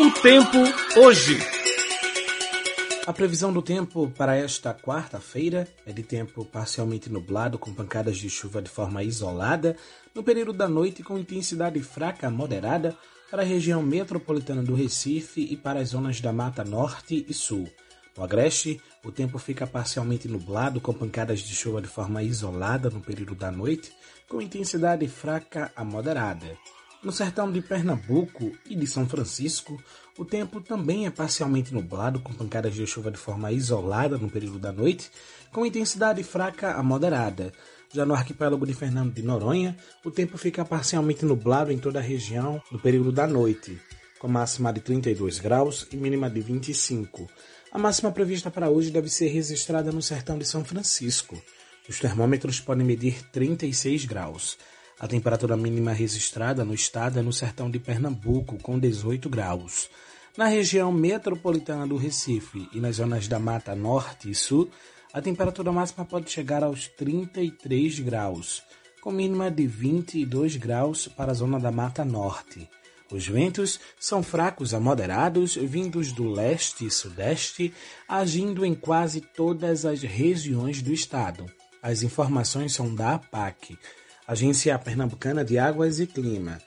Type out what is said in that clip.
O tempo hoje. A previsão do tempo para esta quarta-feira é de tempo parcialmente nublado, com pancadas de chuva de forma isolada, no período da noite com intensidade fraca a moderada para a região metropolitana do Recife e para as zonas da Mata Norte e Sul. No Agreste, o tempo fica parcialmente nublado, com pancadas de chuva de forma isolada no período da noite, com intensidade fraca a moderada. No sertão de Pernambuco e de São Francisco, o tempo também é parcialmente nublado, com pancadas de chuva de forma isolada no período da noite, com intensidade fraca a moderada. Já no arquipélago de Fernando de Noronha, o tempo fica parcialmente nublado em toda a região no período da noite, com máxima de 32 graus e mínima de 25. A máxima prevista para hoje deve ser registrada no sertão de São Francisco. Os termômetros podem medir 36 graus. A temperatura mínima registrada no estado é no sertão de Pernambuco, com 18 graus. Na região metropolitana do Recife e nas zonas da Mata Norte e Sul, a temperatura máxima pode chegar aos 33 graus, com mínima de 22 graus para a zona da Mata Norte. Os ventos são fracos a moderados, vindos do leste e sudeste, agindo em quase todas as regiões do estado. As informações são da APAC, Agência Pernambucana de Águas e Clima.